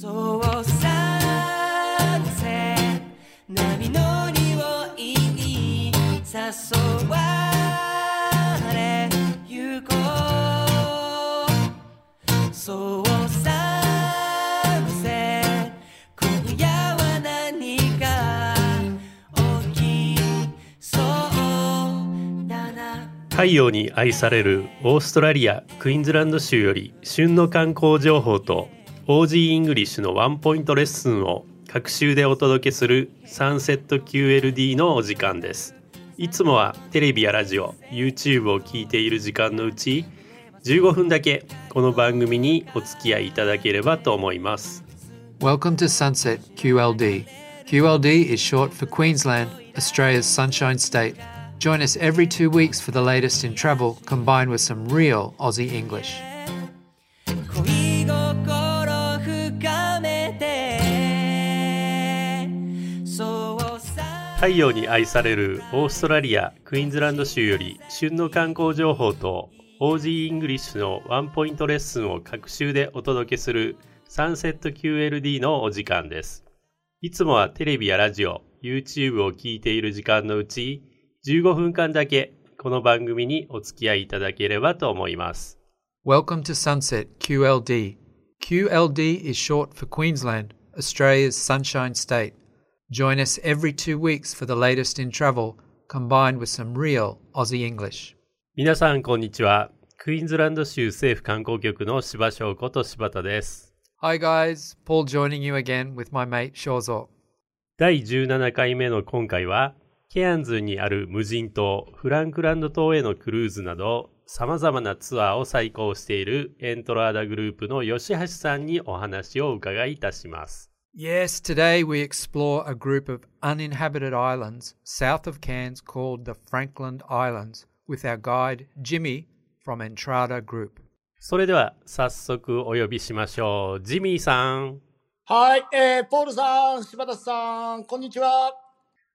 そうさせ波乗りをいい誘われゆこうそうさせ今夜は何か起きそうだな太陽に愛されるオーストラリアクイーンズランド州より旬の観光情報と OG イングリッシュのワンポイントレッスンを各週でお届けするサンセット QLD のお時間ですいつもはテレビやラジオ YouTube を聞いている時間のうち15分だけこの番組にお付き合いいただければと思います Welcome to Sunset QLD. QLD is short for Queensland, Australia's Sunshine State. Join us every two weeks for the latest in travel combined with some real Aussie English. 太陽に愛されるオーストラリアクイーンズランド州より旬の観光情報と OG イングリッシュのワンポイントレッスンを隔週でお届けするサンセット QLD のお時間です。いつもはテレビやラジオ、YouTube を聞いている時間のうち15分間だけこの番組にお付き合いいただければと思います。Welcome to Sunset QLD. QLD is short for Queensland, Australia's Sunshine State. Join us every two weeks for the latest in travel combined with some real Aussie English. 皆さんこんにちは。クイーンズランド州政府観光局の柴翔子と柴田です。Hi guys, Paul joining you again with my mate Shozo. 第17回目の今回は、ケアンズにある無人島、フランクランド島へのクルーズなど、様々なツアーを再考しているエントラーダグループの吉橋さんにお話を伺いいたします。Yes, today we explore a group of uninhabited islands south of Cairns called the Frankland Islands with our guide Jimmy from Entrada Group. それでは早速お呼びしましょう。ジミーさん。はい、えー、ポールさん、柴田さん、こんにちは。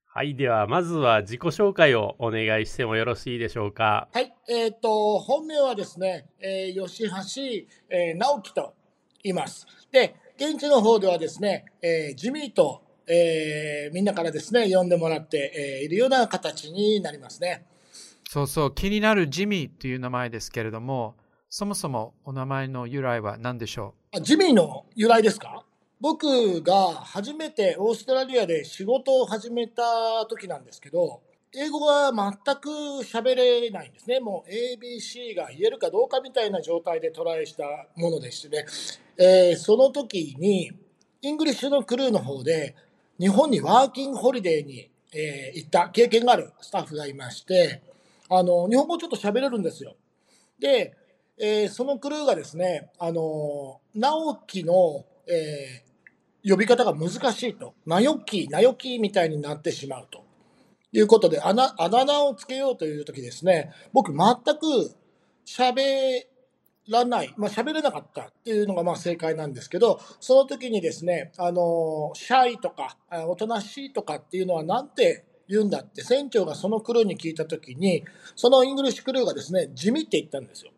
はい、ではまずは自己紹介をお願いしてもよろしいでしょうか。はい、えっ、と、本名はですね、えー、吉橋、えー、直樹と言います。で、現地の方ではですね、えー、ジミーと、えー、みんなからですね、呼んでもらって、えーいるような形になりますね。そうそう、気になるジミーという名前ですけれども、そもそもお名前の由来は何でしょあジミーの由来ですか？僕が初めてオーストラリアで仕事を始めた時なんですけど、英語が全く喋れないんですね。もう ABC が言えるかどうかみたいな状態でトライしたものでしてね。えーその時に、 English のクルーの方で、日本にワーキングホリデーに、えー行った経験があるスタッフがいまして、あの、日本語ちょっと喋れるんですよ。で、えーそのクルーがですね、あのー、直樹の、えー呼び方が難しいと。なよき、なよきみたいになってしまうと。いうことで、あな、あだ名をつけようという時ですね、僕全く喋らない、まあ喋れなかったっていうのがまあ正解なんですけど、その時にですね、あのー、シャイとか、あおとなしいとかっていうのはなんて言うんだって船長がそのクルーに聞いた時に、その English クルーがですね、地味って言ったんですよ。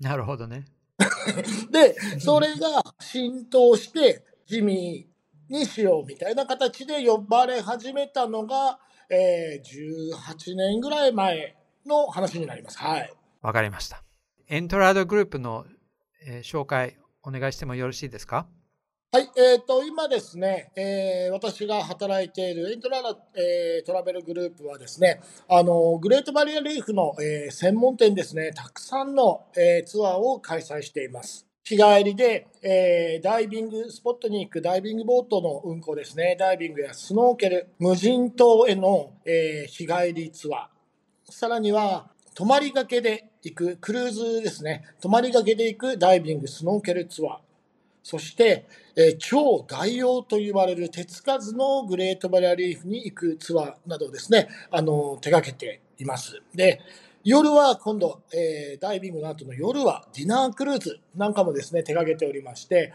うなるほどね。で、それが浸透して、地味にしようみたいな形で呼ばれ始めたのが、えー18年ぐらい前の話になります。はい。わかりました。エントラードグループの、えー紹介お願いしてもよろしいですか？はい、えっ、と、今ですね、えー私が働いているエントララ、えートラベルグループはですね、あの、グレートバリアリーフの、えー専門店ですね、たくさんの、えーツアーを開催しています。日帰りで、えーダイビングスポットに行くダイビングボートの運航ですね、ダイビングやスノーケル、無人島への、えー日帰りツアー、さらには、泊まりがけで行く、クルーズですね、泊まりがけで行くダイビング、スノーケルツアー、そして、えー超外洋と言われる手つかずのグレートバリアリーフに行くツアーなどをですね、あの、手掛けています。で、夜は今度、えーダイビングの後の夜はディナークルーズなんかもですね、手掛けておりまして、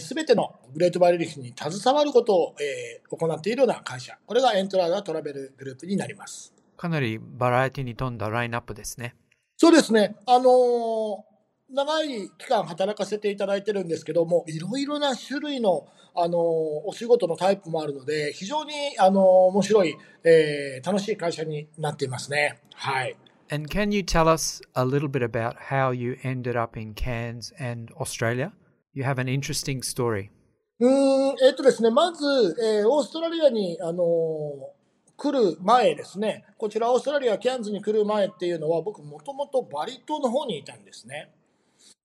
す、べ、てのグレートバリアリーフに携わることを、えー行っているような会社。これがエントラーダトラベルグループになります。かなりバラエティに富んだラインナップですね。そうですね。あのー長い期間働かせていただいてるんですけども、いろいろな種類の、あのお仕事のタイプもあるので、非常に、あの面白い、えー楽しい会社になっていますね。はい。And can you tell us a little bit about how you ended up in Cairns and Australia? You have an interesting story. うん、えっとですね、まず、えーオーストラリアに、あのー来る前ですね、こちらオーストラリア、キャンズに来る前っていうのは、僕、もともとバリ島の方にいたんですね。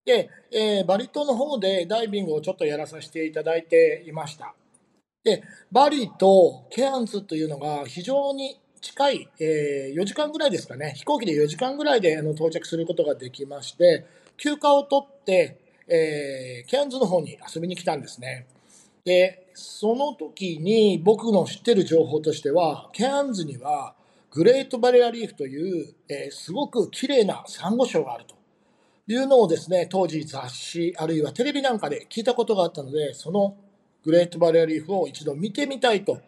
で、えーバリ島の方でダイビングをちょっとやらさせていただいていました。で、バリとケアンズというのが非常に近い、えー4時間ぐらいですかね、飛行機で4時間ぐらいであの到着することができまして、休暇を取って、えーケアンズの方に遊びに来たんですね。で、その時に僕の知ってる情報としては、ケアンズにはグレートバレアリーフという、えーすごく綺麗なサンゴ礁があると。いうのをですね、当時雑誌あるいはテレビなんかで聞いたことがあったので、そのグレートバレアリーフを一度見てみたいと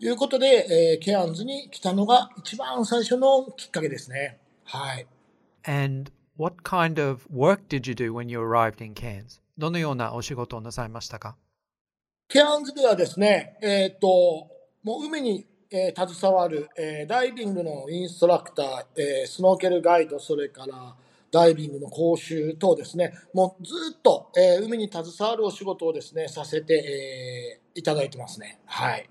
いうことで、えーケアンズに来たのが一番最初のきっかけですね。はい。And what kind of work did you do when you arrived in Cairns? どのようなお仕事をなさいましたか？ケアンズではですね、えっ、と、もう海に、えー携わる、えーダイビングのインストラクター、えースノーケルガイド、それからダイビングの講習等ですね、もうずっと、えー海に携わるお仕事をですね、させて、えーいただいてますね。はい。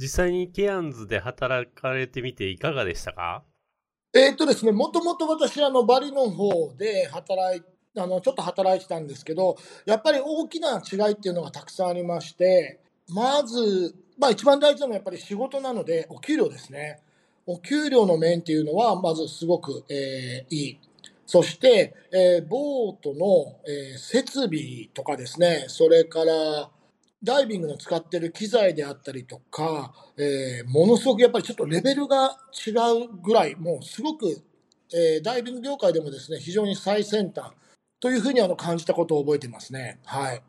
実際にケアンズで働かれてみていかがでしたか？えっとですね、もともと私、あの、バリの方で働いあの、ちょっと働いてたんですけど、やっぱり大きな違いっていうのがたくさんありまして、まず、まあ一番大事なのはやっぱり仕事なので、お給料ですね。お給料の面っていうのは、まずすごく、えーいい。そして、えーボートの、えー設備とかですね、それから、ダイビングの使ってる機材であったりとか、えーものすごくやっぱりちょっとレベルが違うぐらい、もうすごく、えーダイビング業界でもですね、非常に最先端というふうにあの感じたことを覚えていますね。はい。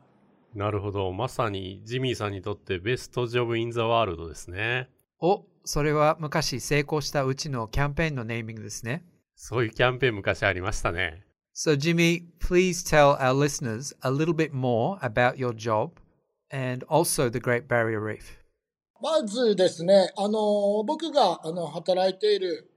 なるほど。まさにジミーさんにとってベストジョブインザワールドですね。お、それは昔成功したうちのキャンペーンのネーミングですね。そういうキャンペーン昔ありましたね。So, Jimmy, please tell our listeners a little bit more about your job and also the Great Barrier Reef. まずですね、あの僕があの働いている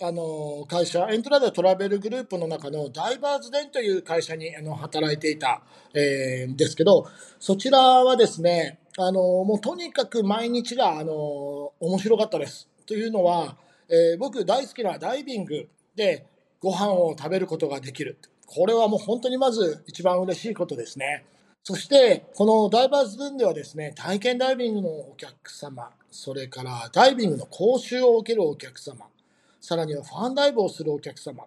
あの会社、エントラダトラベルグループの中のダイバーズデンという会社にあの働いていた、えーんですけど、そちらはですね、あのもうとにかく毎日があの面白かったです。というのは、えー僕大好きなダイビングでご飯を食べることができる。これはもう本当にまず一番嬉しいことですね。そして、このダイバーズ分ではですね、体験ダイビングのお客様、それからダイビングの講習を受けるお客様、さらにはファンダイブをするお客様、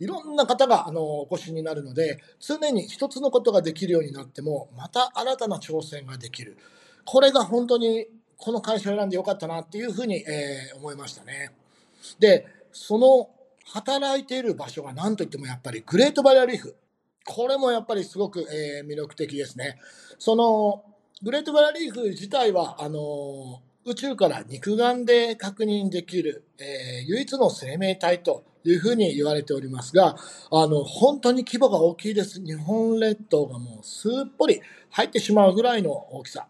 いろんな方があのお越しになるので、常に一つのことができるようになっても、また新たな挑戦ができる。これが本当にこの会社を選んでよかったなっていうふうに、えー思いましたね。で、その働いている場所が何といってもやっぱりグレートバリアリーフ。これもやっぱりすごく、えー魅力的ですね。そのグレートバリアリーフ自体はあの宇宙から肉眼で確認できる、えー唯一の生命体というふうに言われておりますが、あの本当に規模が大きいです。日本列島がもうすっぽり入ってしまうぐらいの大きさ。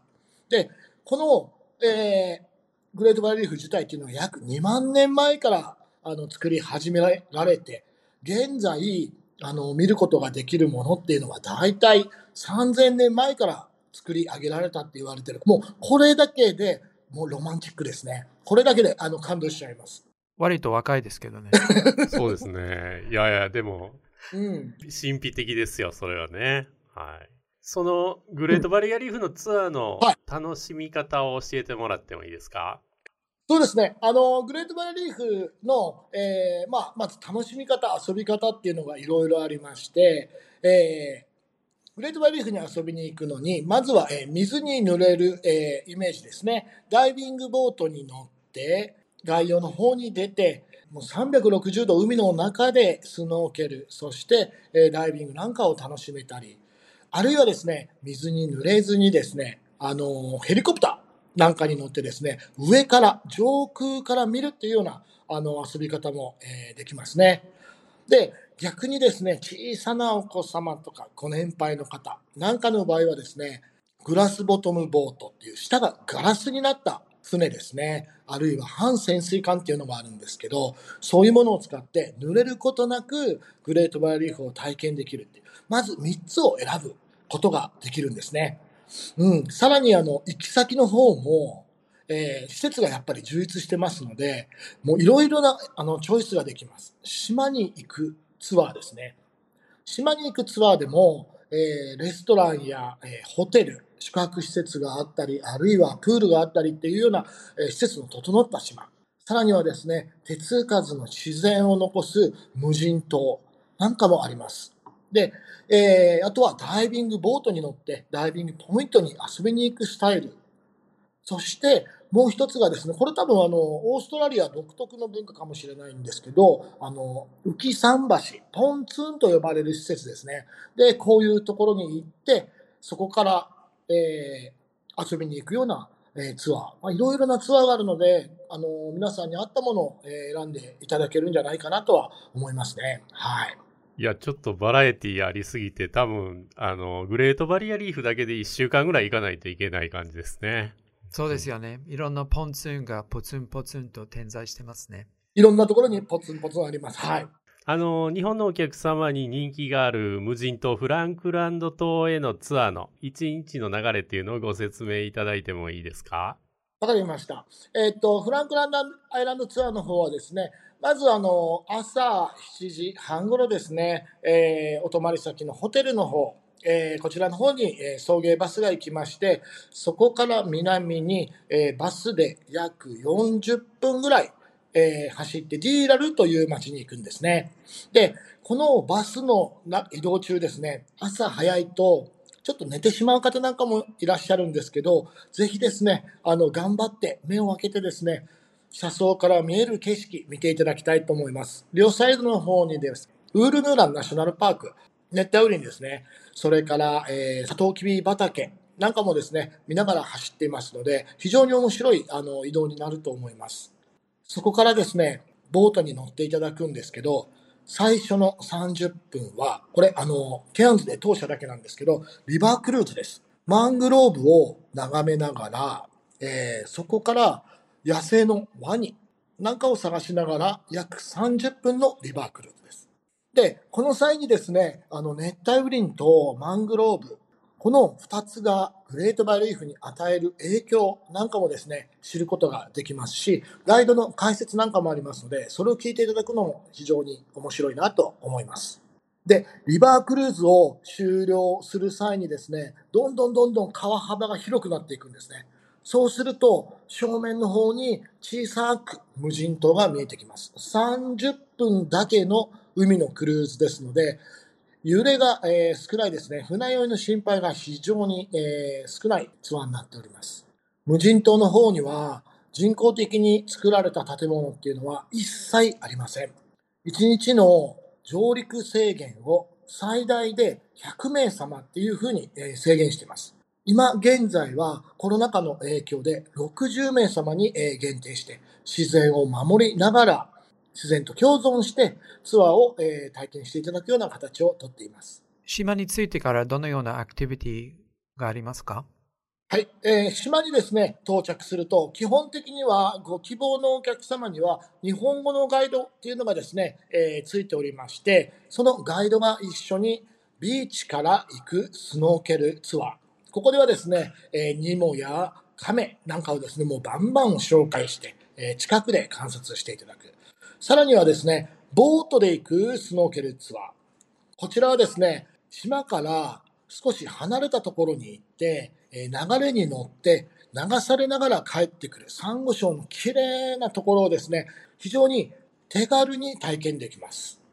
で、この、えーグレートバリアリーフ自体っていうのは約2万年前からあの作り始められて、現在あの見ることができるものっていうのは大体3000年前から作り上げられたって言われてる。もうこれだけでもうロマンチックですね。これだけであの感動しちゃいます。割と若いですけどね。そうですね。いやいや、でも、うん。神秘的ですよ、それはね。はい。そのグレートバリアリーフのツアーのはい楽しみ方を教えてもらってもいいですか、そうですね。あの、グレートバリアリーフの、えーまあ、まず楽しみ方、遊び方っていうのがいろいろありまして、えーグレートバリアリーフに遊びに行くのに、まずは、えー水に濡れる、えイメージですね。ダイビングボートに乗って、外洋の方に出て、もう360度海の中でスノーケル、そして、えダイビングなんかを楽しめたり、あるいはですね、水に濡れずにですね、あの、ヘリコプターなんかに乗ってですね、上から、上空から見るっていうような、あの、遊び方も、えーできますね。で、逆にですね、小さなお子様とかご年配の方なんかの場合はですね、グラスボトムボートっていう下がガラスになった船ですね。あるいは半潜水艦っていうのもあるんですけど、そういうものを使って濡れることなくグレートバリアリーフを体験できるっていう。まず3つを選ぶことができるんですね。うん。さらにあの、行き先の方も、えー、施設がやっぱり充実してますので、もういろいろなあのチョイスができます。島に行くツアーですね。島に行くツアーでも、えー、レストランや、えー、ホテル、宿泊施設があったり、あるいはプールがあったりっていうような、えー、施設の整った島。さらにはですね、手つかずの自然を残す無人島なんかもあります。で、えー、あとはダイビングボートに乗ってダイビングポイントに遊びに行くスタイル。そして、もう一つがですね、これ多分あの、オーストラリア独特の文化かもしれないんですけど、あの、浮き桟橋、ポンツンと呼ばれる施設ですね。で、こういうところに行って、そこから、えー、遊びに行くような、えー、ツアー。いろいろなツアーがあるので、あの、皆さんに合ったものを、え選んでいただけるんじゃないかなとは思いますね。はい。いや、ちょっとバラエティありすぎて、多分、あの、グレートバリアリーフだけで1週間ぐらい行かないといけない感じですね。そうですよね。いろんなポンツーンがポツンポツンと点在してますね。いろんなところにポツンポツンあります。はい。あの、日本のお客様に人気がある無人島フランクランド島へのツアーの1日の流れっていうのをご説明いただいてもいいですか？わかりました。えっ、ー、と、フランクランドアイランドツアーの方はですね、まずあの、朝7時半頃ですね、えー、お泊まり先のホテルの方、えー、こちらの方に、えー、送迎バスが行きまして、そこから南に、えー、バスで約40分ぐらい、え走ってディーラルという町に行くんですね。で、このバスの移動中ですね、朝早いと、ちょっと寝てしまう方なんかもいらっしゃるんですけど、ぜひですね、あの、頑張って目を開けてですね、車窓から見える景色見ていただきたいと思います。両サイドの方にです、ウールヌーランナショナルパーク、熱帯雨林ですね。それから、えー、サトウキビ畑なんかもですね、見ながら走っていますので、非常に面白いあの移動になると思います。そこからですね、ボートに乗っていただくんですけど、最初の30分は、これ、あの、ケアンズで当社だけなんですけど、リバークルーズです。マングローブを眺めながら、えー、そこから野生のワニなんかを探しながら約30分のリバークルーズ。です。で、この際にですね、あの熱帯雨林とマングローブ、この2つがグレートバリーフに与える影響なんかもですね、知ることができますし、ガイドの解説なんかもありますので、それを聞いていただくのも非常に面白いなと思います。で、リバークルーズを終了する際にですね、どんどんどんどん川幅が広くなっていくんですね。そうすると、正面の方に小さく無人島が見えてきます。30分だけの海のクルーズですので、揺れが、えー、少ないですね。船酔いの心配が非常に、えー、少ないツアーになっております。無人島の方には人工的に作られた建物っていうのは一切ありません。1日の上陸制限を最大で100名様っていうふうに、制限しています。今現在はコロナ禍の影響で60名様に、えー、限定して自然を守りながら自然と共存してツアーを、えー、体験していただくような形をとっています。島についてからどのようなアクティビティがありますか？はい、えー、島にですね到着すると基本的にはご希望のお客様には日本語のガイドっていうのがですね、えー、ついておりましてそのガイドが一緒にビーチから行くスノーケルツアーここではですね、えー、ニモやカメなんかをですねもうバンバン紹介して、えー、近くで観察していただくさらにはですね、ボートで行くスノーケルツアー。こちらはですね、島から少し離れたところに行って、え流れに乗って流されながら帰ってくるサンゴ礁の綺麗なところをですね、非常に手軽に体験できます。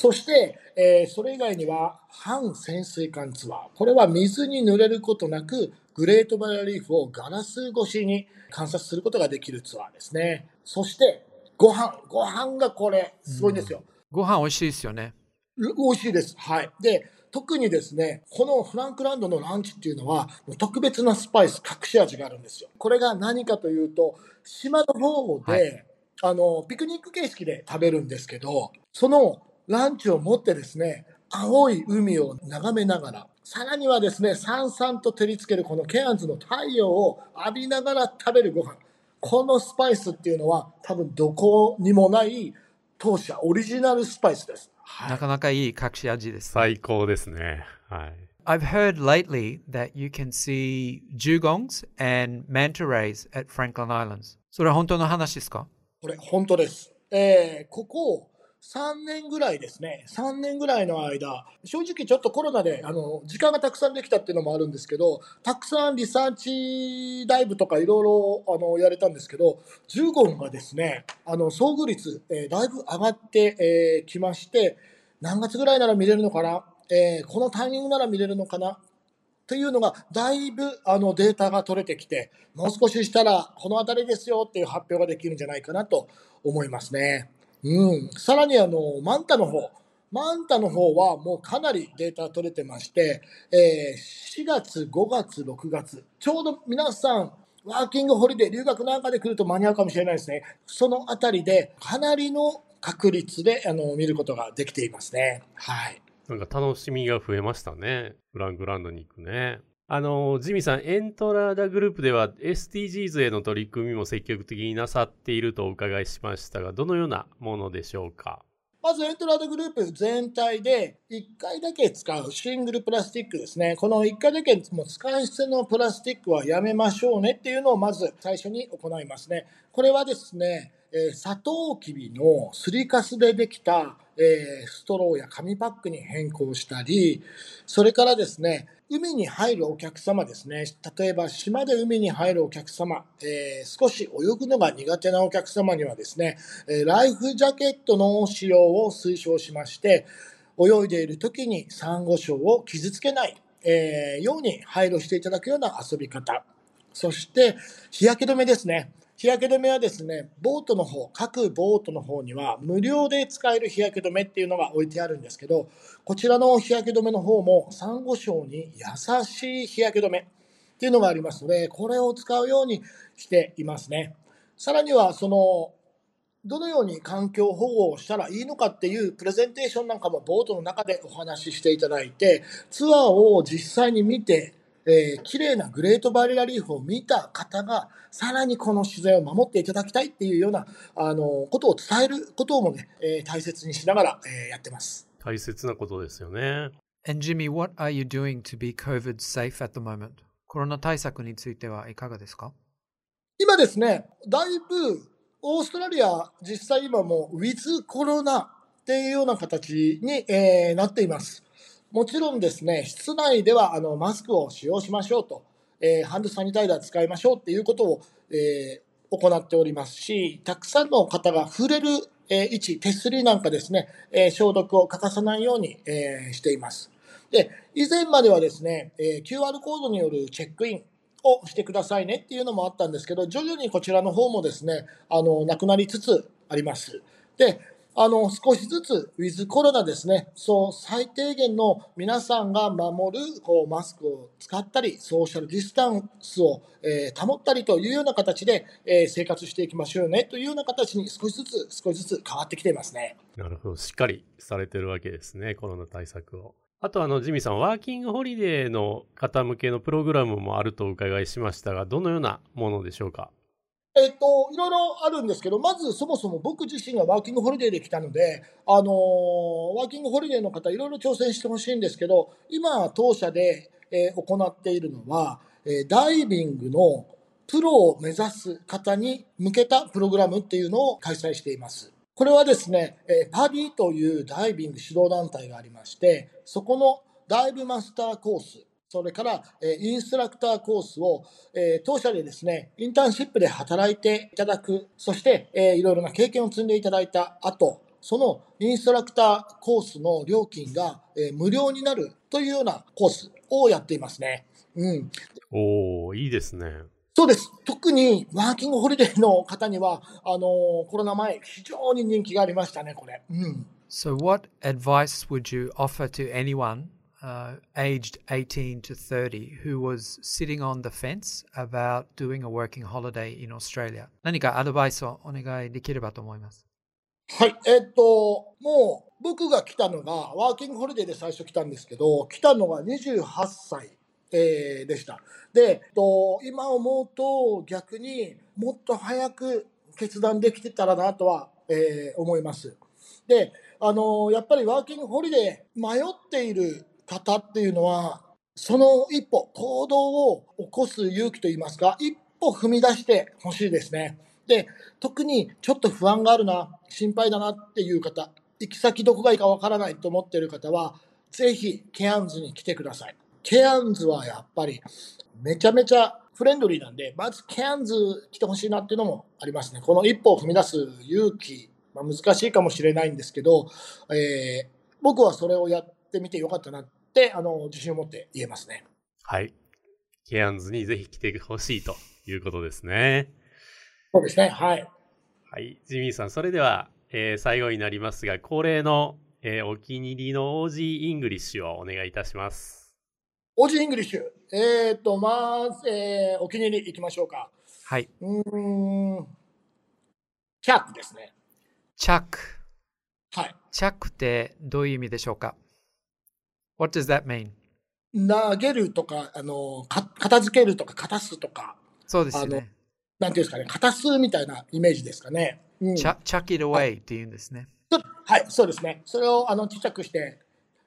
そして、えー、それ以外には半潜水艦ツアー。これは水に濡れることなく、グレートバリアリーフをガラス越しに観察することができるツアーですね。そして、ご飯、ご飯がこれ、すごいんですよ。ご飯美味しいですよね。美味しいです。はい。で、特にですね、このフランクランドのランチっていうのは、特別なスパイス、隠し味があるんですよ。これが何かというと、島の方で、はい、あの、ピクニック形式で食べるんですけど、そのランチを持ってですね、青い海を眺めながら、さらにはですね、さんさんと照りつけるこのケアンズの太陽を浴びながら食べるご飯。このスパイスっていうのは多分どこにもない当社オリジナルスパイスです。はいなかなかいい隠し味です。最高ですね。はい。I've heard lately that you can see dugongs and manta rays at Franklin Islands. それは本当の話ですか？これ本当です。えーここ3年ぐらいですね、3年ぐらいの間、正直ちょっとコロナであの時間がたくさんできたっていうのもあるんですけど、たくさんリサーチダイブとかいろいろあのやれたんですけど、ジュゴンがですね、あの遭遇率、えーだいぶ上がってき、えーまして、何月ぐらいなら見れるのかな、えーこのタイミングなら見れるのかな？というのが、だいぶあのデータが取れてきて、もう少ししたら、この辺りですよっていう発表ができるんじゃないかなと思いますね。うん、さらにあのマンタの方、マンタの方はもうかなりデータ取れてまして、えー4月、5月、6月、ちょうど皆さん、ワーキングホリデー、留学なんかで来ると間に合うかもしれないですね。そのあたりで、かなりの確率であの見ることができていますね。はい。なんか楽しみが増えましたね。フランクランドに行くね。あの、ジミーさん、エントラーダグループでは SDGs への取り組みも積極的になさっているとお伺いしましたが、どのようなものでしょうか？まずエントラードグループ全体で1回だけ使うシングルプラスチックですね。この1回だけもう使い捨てのプラスチックはやめましょうねっていうのをまず最初に行いますね。これはですね、えー、サトウキビのすりかすでできた、えーストローや紙パックに変更したり、それからですね、海に入るお客様ですね。例えば島で海に入るお客様、えー少し泳ぐのが苦手なお客様にはですね、えライフジャケットの使用を推奨しまして、泳いでいる時にサンゴ礁を傷つけない、えように配慮していただくような遊び方。そして、日焼け止めですね。日焼け止めはですね、ボートの方、各ボートの方には無料で使える日焼け止めっていうのが置いてあるんですけど、こちらの日焼け止めの方もサンゴ礁に優しい日焼け止めっていうのがありますので、これを使うようにしていますね。さらには、その、どのように環境保護をしたらいいのかっていうプレゼンテーションなんかもボートの中でお話ししていただいて、ツアーを実際に見て、えー綺麗なグレートバリアリーフを見た方が、さらにこの自然を守っていただきたいっていうような、あの、ことを伝えることもね、えー大切にしながら、えーやってます。大切なことですよね。And Jimmy, what are you doing to be COVID safe at the moment? コロナ対策についてはいかがですか？今ですね、だいぶオーストラリア、実際今もうウィズコロナっていうような形に、えーなっています。もちろんですね、室内ではあのマスクを使用しましょうと、えーハンドサニタイザー使いましょうっていうことを、えー行っておりますし、たくさんの方が触れる、えー位置、手すりなんかですね、え消毒を欠かさないように、えしています。で、以前まではですね、え QR コードによるチェックインをしてくださいねっていうのもあったんですけど、徐々にこちらの方もですね、あの、なくなりつつあります。で、あの、少しずつ、ウィズコロナですね、そう、最低限の皆さんが守る、こう、マスクを使ったり、ソーシャルディスタンスを、えー保ったりというような形で、えー生活していきましょうねというような形に少しずつ、少しずつ変わってきていますね。なるほど。しっかりされてるわけですね。コロナ対策を。あと、あの、ジミーさん、ワーキングホリデーの方向けのプログラムもあるとお伺いしましたが、どのようなものでしょうか？えっと、いろいろあるんですけど、まずそもそも僕自身がワーキングホリデーで来たので、あのーワーキングホリデーの方、いろいろ挑戦してほしいんですけど、今、当社で、えー行っているのは、えーダイビングのプロを目指す方に向けたプログラムっていうのを開催しています。これはですね、えパディというダイビング指導団体がありまして、そこのダイブマスターコース、それから、えーインストラクターコースを、えー当社でですね、インターンシップで働いていただく、そして、えーいろいろな経験を積んでいただいた後、そのインストラクターコースの料金が、えー無料になるというようなコースをやっていますね。うん。おー、いいですね。そうです。特にワーキングホリデーの方には、あのーコロナ前、非常に人気がありましたね、これ。うん。So, what advice would you offer to anyone uh, aged 18 to 30 who was sitting on the fence about doing a working holiday in Australia? 何かアドバイスをお願いできればと思います。はい、えっと、もう僕が来たのが、ワーキングホリデーで最初来たんですけど、来たのが28歳、えーでした。で、えっと、今思うと逆にもっと早く決断できてたらなとは、えー思います。で、あの、やっぱりワーキングホリデー迷っている方っていうのは、その一歩、行動を起こす勇気といいますか、一歩踏み出してほしいですね。で、特にちょっと不安があるな、心配だなっていう方、行き先どこがいいかわからないと思っている方は、ぜひケアンズに来てください。ケアンズはやっぱりめちゃめちゃフレンドリーなんで、まずケアンズ来てほしいなっていうのもありますね。この一歩を踏み出す勇気、まあ、難しいかもしれないんですけど、えー僕はそれをやってみてよかったなって、あの、自信を持って言えますね。はい。ケアンズにぜひ来てほしいということですね。そうですね。はい。はい。ジミーさん、それでは、えー最後になりますが、恒例の、えーお気に入りの OG イングリッシュをお願いいたします。Aussie English。えっ、と、まず、えーお気に入りいきましょうか。はい。うーん。 chuck ですね。 chuck。はい。 chuck ってどういう意味でしょうか？?What does that mean? 投げるとか、あの、か片付けるとか、片すとか、そうですよね。なんていうんですかね、片すみたいなイメージですかね。うん、チャ chuck it away って言うんですね。はい、そうですね。それをあのちっちゃくして、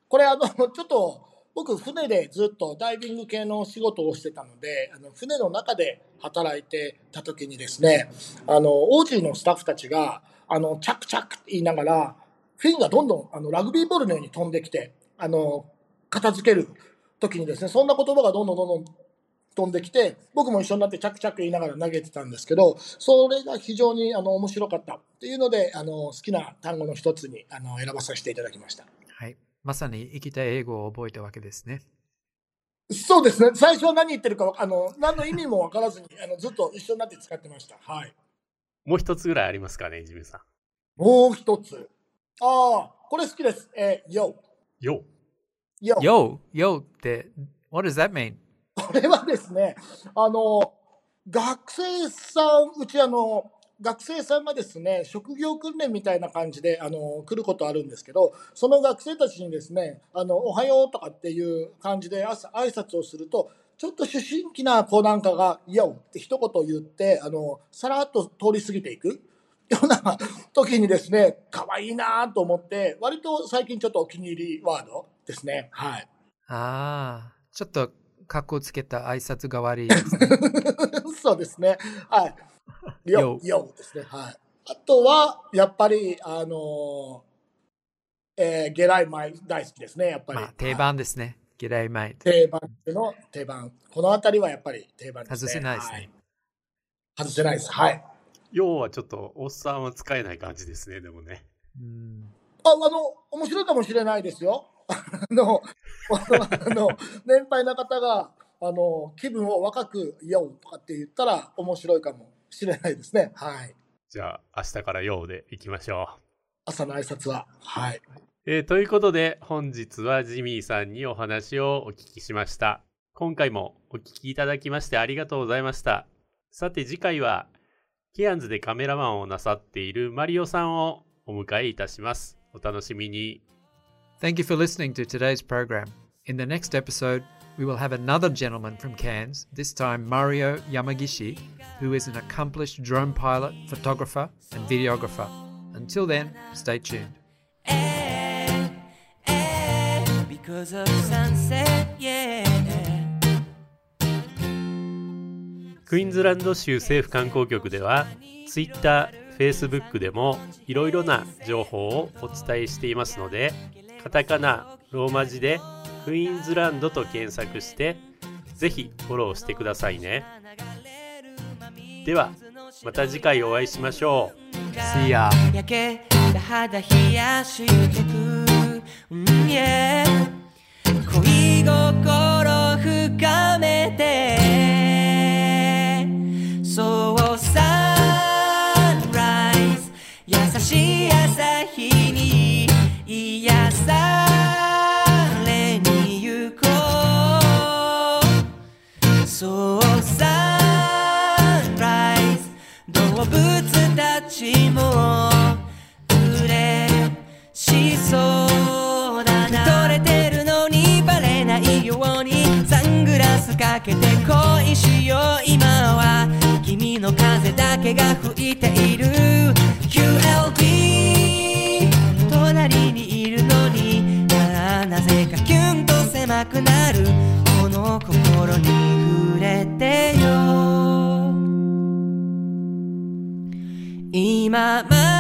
これあの、ちょっと僕、船でずっとダイビング系の仕事をしてたので、あの船の中で働いてた時にですね、あの、オージーのスタッフたちが、あの、チャックチャックって言いながら、フィンがどんどんあのラグビーボールのように飛んできて、あの、片付ける時にですね、そんな言葉がどんどんどんどん飛んできて、僕も一緒になってチャックチャック言いながら投げてたんですけど、それが非常にあの面白かったっていうので、あの好きな単語の一つにあの選ばさせていただきました。はい。まさに生きた英語を覚えたわけですね。そうですね。最初は何言ってるかわ、あの、何の意味もわからずに、あの、ずっと一緒になって使ってました。はい。もう一つぐらいありますかね、ジミーさん。もう一つ。ああ、これ好きです。えー、よ。よ。よ。Yo, yo って、what does that mean? これはですね、あの、学生さん、うちあの、学生さんがですね、職業訓練みたいな感じで、あの、来ることあるんですけど、その学生たちにですね、あの、おはようとかっていう感じで朝挨拶をすると、ちょっと思春期な子なんかが、よって一言言って、あの、さらっと通り過ぎていく。ような時にですね、可愛いなと思って、割と最近ちょっとお気に入りワードですね。はい。ああ、ちょっと格好つけた挨拶代わりですね。そうですね。はい。よ、よですね。はい。あとは、やっぱり、あのーえーゲライマイ大好きですね、やっぱり。まあ、定はい番ですね。ゲライマイ定番中の定番。このあたりはやっぱり定番ですね。外せないですねはい外せないです。はい。よはちょっと、おっさんは使えない感じですね、でもね。うんあ、あの、面白いかもしれないですよ。あ の、あの、年配な方が、あの、気分を若く、よとかって言ったら面白いかもしれないですね。はい。じゃあ、明日からよで行きましょう。朝の挨拶は。はい。えーということで、本日はジミーさんにお話をお聞きしました。今回もお聞きいただきましてありがとうございました。さて次回は、ケアンズでカメラマンをなさっているマリオさんをお迎えいたします。お楽しみに。Thank you for listening to today's program. In the next episode, we will have another gentleman from Cairns, this time Mario Yamagishi, who is an accomplished drone pilot, photographer, and videographer. Until then, stay tuned. Eh, eh, because of sunset, yeah. クイーンズランド州政府観光局では Twitter、Facebook でもいろいろな情報をお伝えしていますので カタカナ、ローマ字でクイーンズランドと検索してぜひフォローしてくださいね。ではまた次回お会いしましょう。See ya. 焼けた肌冷やしてく、うん、yeah 恋心深めてそうサンライズ優しい朝日に癒さそうサプライズ動物たちも嬉しそうだな。取れてるのにバレないようにサングラスかけて恋しよう。今は君の風だけが吹いている。てよ今ま